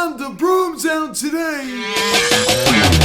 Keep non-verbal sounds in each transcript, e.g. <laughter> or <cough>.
Time the brooms out today.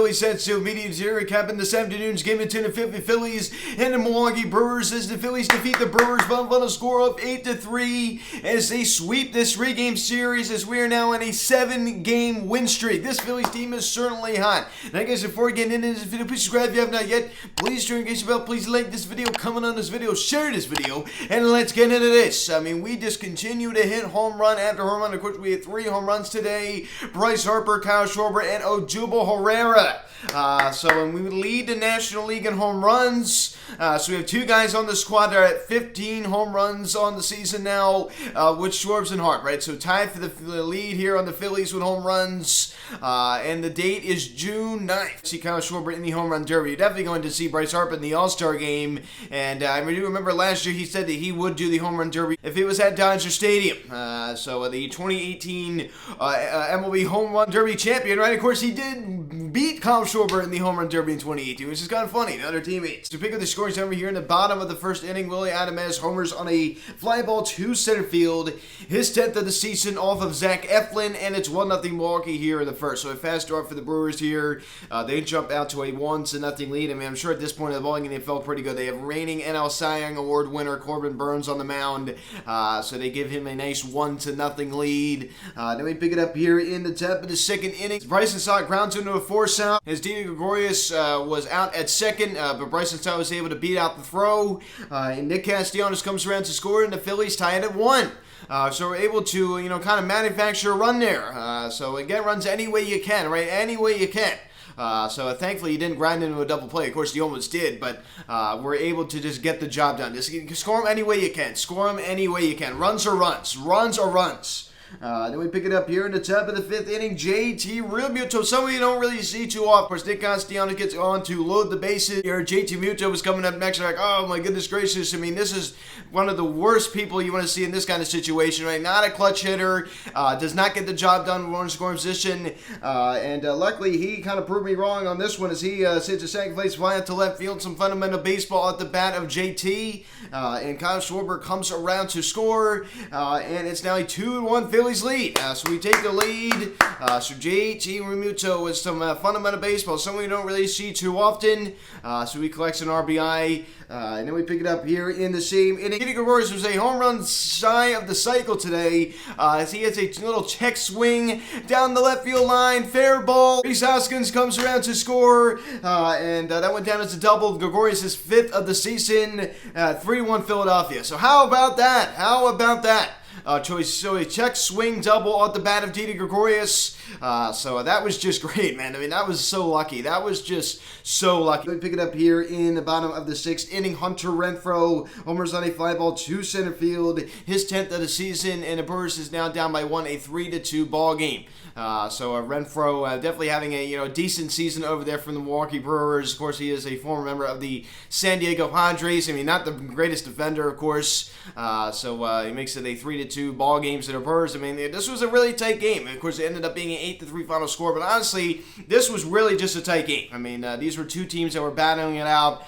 Philly Media Zero, recapping this afternoon's game between the Philly Phillies and the Milwaukee Brewers as the Phillies defeat the Brewers by a score of 8 to 3 as they sweep this three game series as we are now on a seven game win streak. This Phillies team is certainly hot. Now, guys, before we get into this video, please subscribe if you have not yet. Please turn on the bell. Please like this video, comment on this video, share this video, and let's get into this. I mean, we just continue to hit home run after home run. Of course, we had three home runs today. Bryce Harper, Kyle Schwarber, and Odubel Herrera. Uh, so when we lead the National League in home runs, uh, so we have two guys on the squad that are at 15 home runs on the season now, uh, with Schwarbs and Harp, right? So tied for the, lead here on the Phillies with home runs, uh, and the date is June 9th. See Kyle Schwarber in the home run derby. You're definitely going to see Bryce Harper in the All Star game, and uh, I do remember last year he said that he would do the home run derby if it was at Dodger Stadium. Uh, so the 2018 uh, uh, MLB home run derby champion, right? Of course, he did beat Kyle Schwarber in the home run derby in 2018, which is kind of funny. The other teammates. To pick up the scoring over here in the bottom of the first inning, Willy Adames homers on a fly ball to center field. His 10th of the season off of Zach Eflin, and it's 1 0 Milwaukee here in the first. So a fast start for the Brewers here. Uh, they jump out to a 1 0 lead. I mean, I'm sure at this point of the ball game, they felt pretty good. They have reigning NL Cy Young Award winner Corbin Burnes on the mound. Uh, so they give him a nice 1 to nothing lead. Uh, then we pick it up here in the top of the second inning. Bryson Stott grounds into a force out. As Didi Gregorius uh, was out at second, uh, but Bryson Stott was able to beat out the throw. Uh, and Nick Castellanos comes around to score, and the Phillies tie it at one. Uh, so we're able to, you know, kind of manufacture a run there. Uh, so again, runs any way you can, right? Any way you can. Uh, so uh, thankfully, he didn't grind into a double play. Of course, he almost did, but uh, we're able to just get the job done. Just score them any way you can. Score them any way you can. Runs or runs. Runs or runs. Uh, then we pick it up here in the top of the fifth inning. JT Realmuto, somebody you don't really see too often. Of course, Nick Castellanos gets on to load the bases. Here, JT Realmuto was coming up next. Like, oh my goodness gracious! I mean, this is one of the worst people you want to see in this kind of situation, right? Not a clutch hitter, uh, does not get the job done one scoring position, uh, and uh, luckily he kind of proved me wrong on this one as he uh, sits a second place fly out to left field. Some fundamental baseball at the bat of JT, uh, and Kyle Schwarber comes around to score, and it's now a two-one Phillies lead. Uh, so we take the lead. Uh, so JT Realmuto with some uh, fundamental baseball, something we don't really see too often. Uh, so he collects an RBI. Uh, and then we pick it up here in the same inning. Didi Gregorius was a home run shy of the cycle today uh, as he has a little check swing down the left field line. Fair ball. Rhys Hoskins comes around to score. and that went down as a double. Gregorius' fifth of the season. 3 1 Philadelphia. So how about that? How about that? Uh, so a check swing double at the bat of Didi Gregorius. Uh, so that was just <laughs> great, man. I mean, that was so lucky. That was just so lucky. We pick it up here in the bottom of the sixth inning. Hunter Renfroe homers on a fly ball to center field. His 10th of the season, and the Brewers is now down by one, a 3 to 2 ball game. Uh, so uh, Renfro uh, definitely having a you know decent season over there from the Milwaukee Brewers. Of course, he is a former member of the San Diego Padres. I mean, not the greatest defender, of course. Uh, so uh, he makes it a three to two ball games that the Brewers. I mean, this was a really tight game. Of course, it ended up being an eight to three final score. But honestly, this was really just a tight game. I mean, uh, these were two teams that were battling it out.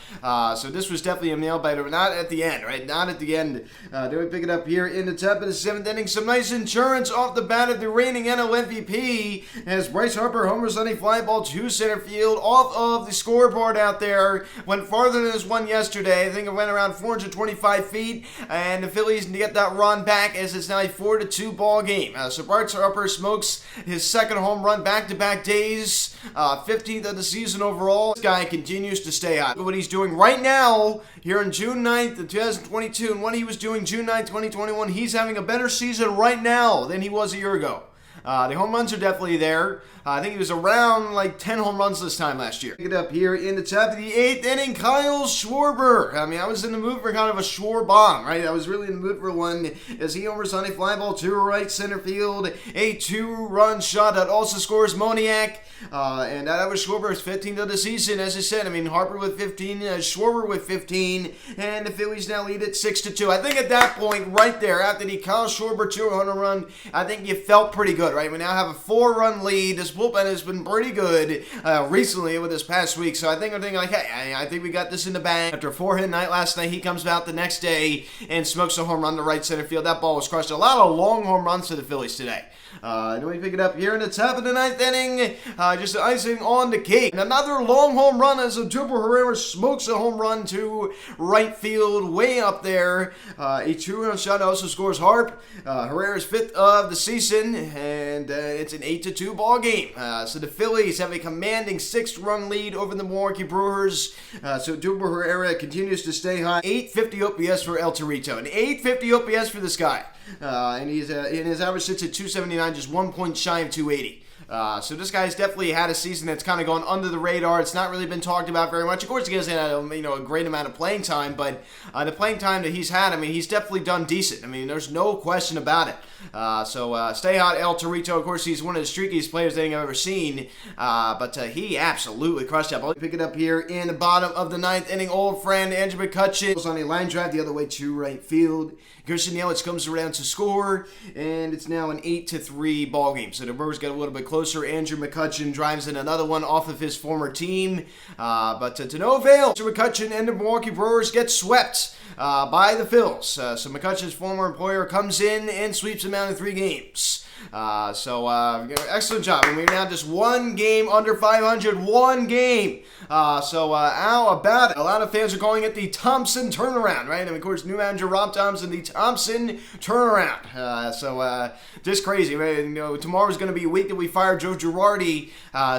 so this was definitely a nail biter, not at the end, right? Not at the end. then we pick it up here in the top of the seventh inning. Some nice insurance off the bat of the reigning NL MVP as Bryce Harper homers on a fly ball to center field off of the scoreboard out there. Went farther than his one yesterday. I think it went around 425 feet, and the Phillies need to get that run back as it's now a 4 to 2 ball game. Uh, so Bryce Harper smokes his second home run back to back days, uh, 15th of the season overall. This guy continues to stay hot. What he's doing right now here on June 9th of 2022 and what he was doing June 9th, 2021, he's having a better season right now than he was a year ago. Uh, the home runs are definitely there. Uh, I think he was around like 10 home runs this time last year. Pick it up here in the top of the eighth inning, Kyle Schwarber. I mean, I was in the mood for kind of a Schwar bomb, right? I was really in the mood for one as he homers on a fly ball to right center field. A two-run shot that also scores Moniak. Uh, and that was Schwarber's 15th of the season, as I said. I mean, Harper with 15, uh, Schwarber with 15, and the Phillies now lead at 6 to 2. I think at that point, right there, after the Kyle Schwarber 200 run, I think you felt pretty good good, right? We now have a four-run lead. This bullpen has been pretty good uh, recently with this past week. So I think I'm thinking like, hey, I, think we got this in the bag. After a four-hit night last night, he comes out the next day and smokes a home run to right center field. That ball was crushed. A lot of long home runs to the Phillies today. Uh, and we pick it up here in the top of the ninth inning. Uh, just icing on the cake. And another long home run as Odubel Herrera smokes a home run to right field, way up there. Uh, a two-run shot also scores Harp. Uh, Herrera's fifth of the season, and uh, it's an eight to two ball game. Uh, so the Phillies have a commanding six-run lead over the Milwaukee Brewers. Uh, so Odubel Herrera continues to stay high. 850 OPS for El Torito, and 850 OPS for this guy. And he's in his average sits at 279, just one point shy of 280. Uh, so this guy's definitely had a season that's kind of gone under the radar. It's not really been talked about very much. Of course, he hasn't had a, you know a great amount of playing time, but uh, the playing time that he's had, I mean, he's definitely done decent. I mean, there's no question about it. Uh, so uh, stay hot, El Torito. Of course, he's one of the streakiest players that I've ever seen, uh, but uh, he absolutely crushed ball. Pick it up here in the bottom of the ninth inning. Old friend Andrew McCutchen was on a line drive the other way to right field. Christian Yelich comes around to score, and it's now an eight to three ball game. So the Brewers get a little bit closer. Andrew McCutchen drives in another one off of his former team, uh, but to, to no avail. Andrew McCutchen and the Milwaukee Brewers get swept uh, by the Phils. Uh, so McCutchen's former employer comes in and sweeps them out in three games. Uh, so uh, excellent job. And we're now just one game under 500. One game. Uh, so uh, how about it? A lot of fans are calling it the Thompson turnaround, right? And of course, new manager Rob Thompson, the Thompson turnaround. Uh, so uh, just crazy. Right? You know, tomorrow's going to be a week that we fire Joe Girardi.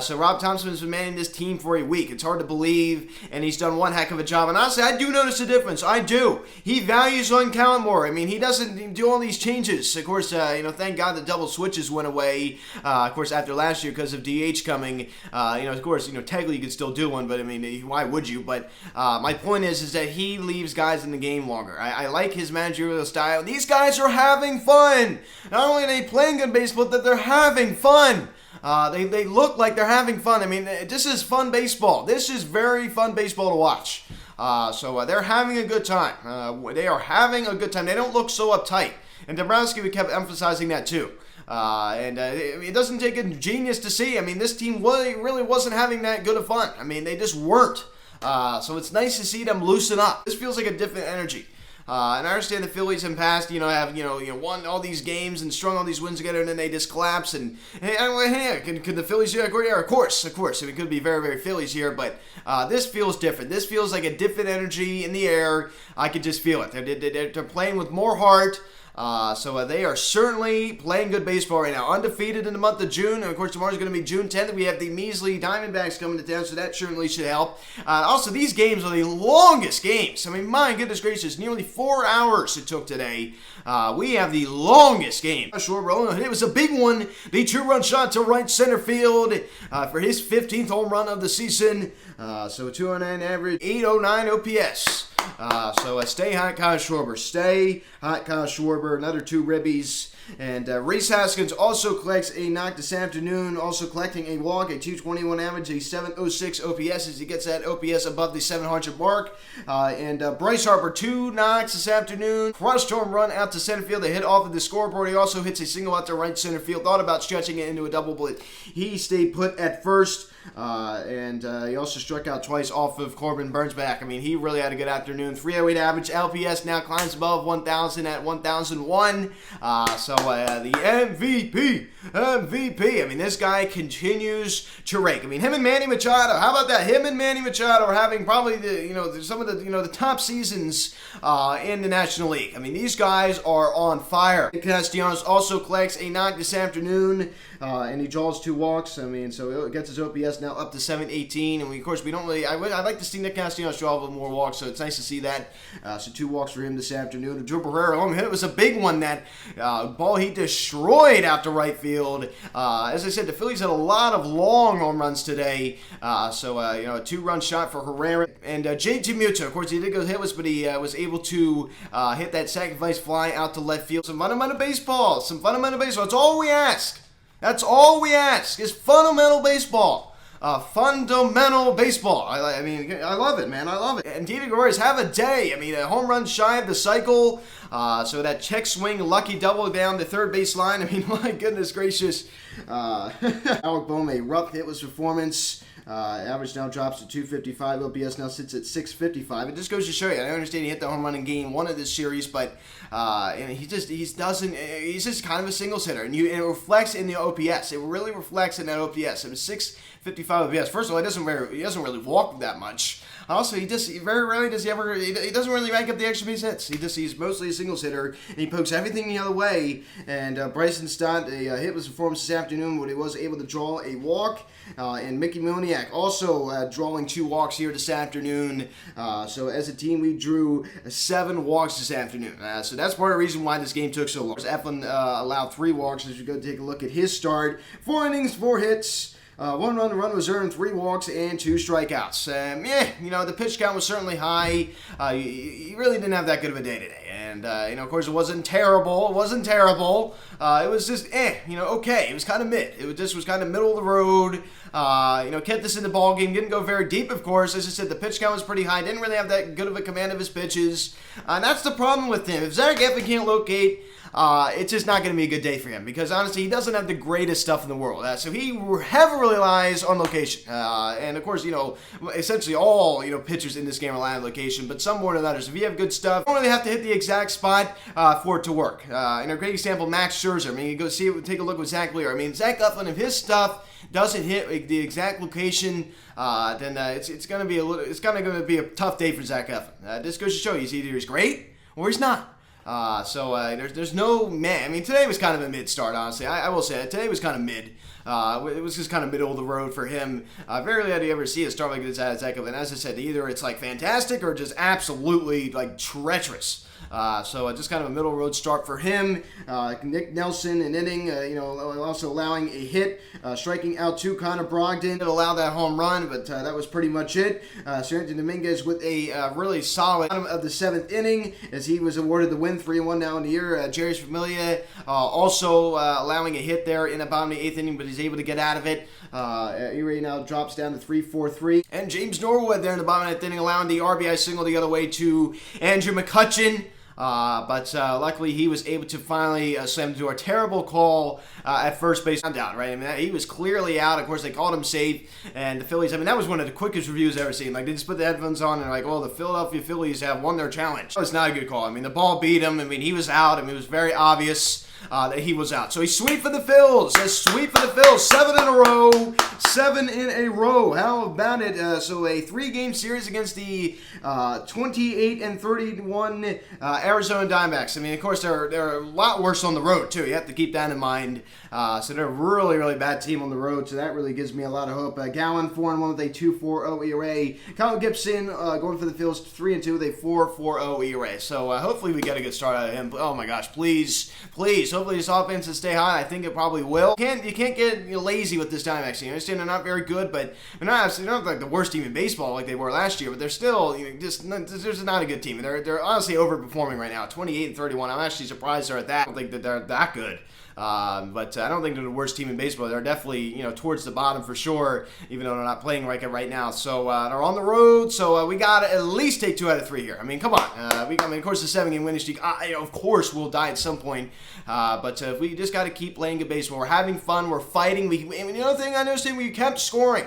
So Rob Thompson has been managing this team for a week. It's hard to believe, and he's done one heck of a job. And honestly, I do notice a difference. I do. He values on Callan more. I mean, he doesn't do all these changes. Of course, you know, thank God the double switches went away. Uh, of course, after last year because of DH coming, uh, you know, of course, you know, technically you could still do one, but I mean, why would you? But uh, my point is, is that he leaves guys in the game longer. I, I, like his managerial style. These guys are having fun. Not only are they playing good baseball, that they're having fun. Uh, they, they look like they're having fun. I mean, this is fun baseball. This is very fun baseball to watch. Uh, so uh, they're having a good time. Uh, they are having a good time. They don't look so uptight. And Dombrowski, we kept emphasizing that too. Uh, and uh, it, doesn't take a genius to see. I mean, this team really, really wasn't having that good of fun. I mean, they just weren't. Uh, so it's nice to see them loosen up. This feels like a different energy. Uh, and I understand the Phillies in past, you know, have you know, you know, won all these games and strung all these wins together, and then they just collapse. And hey, hey can, can the Phillies? Do that? Yeah, of course, of course. I mean, It could be very, very Phillies here, but uh, this feels different. This feels like a different energy in the air. I could just feel it. They're, they're, they're playing with more heart. Uh, so uh, they are certainly playing good baseball right now. Undefeated in the month of June. And of course, tomorrow's going to be June 10th. We have the measly Diamondbacks coming to town, so that certainly should help. Uh, also, these games are the longest games. I mean, my goodness gracious, nearly four hours it took today. Uh, we have the longest game. Sure, rolling. It was a big one. The two-run shot to right center field uh, for his 15th home run of the season. Uh, so 209 average, 809 OPS. Uh, so uh, stay hot, Kyle Schwarber. Stay hot, Kyle Schwarber. Another two ribbies. And uh, Rhys Hoskins also collects a knock this afternoon, also collecting a walk, a 221 average, a 706 OPS as he gets that OPS above the 700 mark. Uh, and uh, Bryce Harper, two knocks this afternoon, crushed home run out to center field. They hit off of the scoreboard. He also hits a single out to right center field. Thought about stretching it into a double, but he stayed put at first. Uh, and uh, he also struck out twice off of Corbin Burnes back. I mean, he really had a good afternoon. 308 average. OPS now climbs above 1,000 at 1,001. Uh, uh, the MVP, MVP. I mean, this guy continues to rake. I mean, him and Manny Machado. How about that? Him and Manny Machado are having probably the you know some of the you know the top seasons uh, in the National League. I mean, these guys are on fire. Castellanos also collects a knock this afternoon, uh, and he draws two walks. I mean, so it gets his OPS now up to 718. And we, of course, we don't really. I would. I'd like to see Nick Castellanos draw a little more walks, so it's nice to see that. Uh, so two walks for him this afternoon. Joe Barrera, oh man, it was a big one. That uh, ball he destroyed out to right field. Uh, as I said, the Phillies had a lot of long home runs today. Uh, so uh, you know, a two-run shot for Herrera and uh, JT Muto. Of course, he did go hitless, but he was able to hit that sacrifice fly out to left field. Some fundamental baseball. Some fundamental baseball. That's all we ask. That's all we ask is fundamental baseball. uh, fundamental baseball. I, I, mean, I love it, man. I love it. And Didi Gregorius have a day. I mean, a home run shy of the cycle. Uh, so that check swing, lucky double down the third base line. <laughs> I mean, my goodness gracious. Uh, <laughs> Alec Bohm, a rough hitless performance. Uh, average now drops to 255. OPS now sits at 655. It just goes to show you. I understand he hit the home run in game one of this series, but uh, he just he doesn't. He's just kind of a singles hitter, and you and it reflects in the OPS. It really reflects in that OPS. It was 655 OPS. First of all, he doesn't very, he doesn't really walk that much. Also, he just he very rarely does he ever he, he doesn't really rank up the extra base hits. He just he's mostly a singles hitter, and he pokes everything the other way. And uh, Bryson Stott, a uh, hit was performance this afternoon, where he was able to draw a walk. Uh, and Mickey Moniak also uh, drawing two walks here this afternoon. Uh, so as a team, we drew seven walks this afternoon. Uh, so that's part of the reason why this game took so long. Eflin allowed three walks. As you go take a look at his start, four innings, four hits. Uh, one run, run was earned, three walks, and two strikeouts. Um, yeah, you know, the pitch count was certainly high. Uh, he, really didn't have that good of a day today. And, uh, you know, of course, it wasn't terrible. It wasn't terrible. Uh, it was just, eh, you know, okay. It was kind of mid. It was, just was kind of middle of the road. Uh, you know, kept this in the ball game. Didn't go very deep, of course. As I said, the pitch count was pretty high. Didn't really have that good of a command of his pitches. And that's the problem with him. If Zach Eflin can't locate uh, it's just not going to be a good day for him because honestly, he doesn't have the greatest stuff in the world. Uh, so he heavily relies on location. Uh, and of course, you know, essentially all you know pitchers in this game rely on location, but some more than others. If you have good stuff, you don't really have to hit the exact spot uh, for it to work. Uh, in a great example, Max Scherzer. I mean, you go see it, take a look with Zach Wheeler. I mean, Zach Eflin, if his stuff doesn't hit the exact location, uh, then uh, it's, it's going to be a little, it's going to be a tough day for Zach Eflin. Uh, this goes to show you, he's either he's great or he's not. Uh, so uh, there's there's no man. I mean, today was kind of a mid start, honestly. I, I will say it. Today was kind of mid. Uh, it was just kind of middle of the road for him. Uh, very rarely do you ever see a start like this at Zach. And as I said, either it's like fantastic or just absolutely like treacherous. Uh, so uh, just kind of a middle road start for him. Uh, Nick Nelson, an inning, uh, you know, also allowing a hit, striking out two Connor Brogdon to allow that home run, but that was pretty much it. Uh, Dominguez with a really solid of the seventh inning as he was awarded the win, 3-1 now in the year. Jeurys Familia also allowing a hit there in the bottom of the eighth inning, but he's able to get out of it. Uh, ERA now drops down to 3-4-3. And James Norwood there in the bottom of the inning allowing the RBI single the other way to Andrew McCutchen. Uh, but uh, luckily, he was able to finally uh, slam into a terrible call uh, at first base. I'm down, right? I mean, he was clearly out. Of course, they called him safe, and the Phillies. I mean, that was one of the quickest reviews I've ever seen. Like, they just put the headphones on and like, "Oh, the Philadelphia Phillies have won their challenge." It's not a good call. I mean, the ball beat him. I mean, he was out. I mean, it was very obvious uh, that he was out. So he's sweep for the Phils. A sweep for the Phils. Seven in a row. Seven in a row. How about it? Uh, so a three-game series against the uh, 28 and 31 uh, Arizona Diamondbacks. I mean, of course, they're they're a lot worse on the road too. You have to keep that in mind. Uh, so they're a really really bad team on the road. So that really gives me a lot of hope. Gallen four and one with a 2.40 ERA. Kyle Gibson going for the Phils three and two with a 4.40 ERA. So hopefully we get a good start out of him. Oh my gosh, please, please hopefully this offense will stay high. I think it probably will. Can't you can't get you know, lazy with this Diamondbacks team. I understand they're not very good, but they're not they're not like the worst team in baseball like they were last year. But they're still you know, just there's not a good team. They're they're honestly overperforming right now. 28 and 31. I'm actually surprised they're at that. I don't think that they're that good. Um, but I don't think they're the worst team in baseball. They're definitely you know towards the bottom for sure, even though they're not playing right right now. So uh, they're on the road. So uh, we got to at least take two out of three here. I mean, come on. Uh, we I mean, of course, the seven game winning streak, I, of course, will die at some point. Uh, but uh, we just got to keep playing good baseball. We're having fun. We're fighting. We, the other thing I noticed, we kept scoring.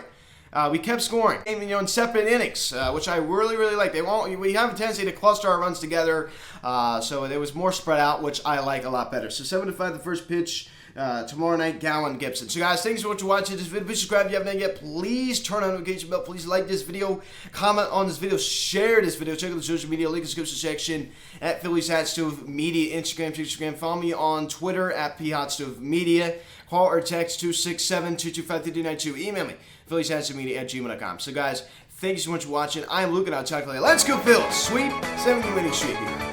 Uh, we kept scoring, you know, in separate innings, uh, which I really, really like. They won't. We have a tendency to cluster our runs together, uh, so it was more spread out, which I like a lot better. So seven to five, the first pitch. Uh, tomorrow night, Gallen Gibson. So, guys, thanks so much for watching this video. Please subscribe if you haven't yet. Please turn on the notification bell. Please like this video, comment on this video, share this video. Check out the social media link in the description section at Phillies Hot Stove Media, Instagram, Instagram. Follow me on Twitter at P Hot Stove Media. Call or text 267 225 3292. Email me, Media at gmail.com. So, guys, thank you so much for watching. I'm Luke, and I'll talk to you later. Let's go, Phil. Sweep 70 winning streak here.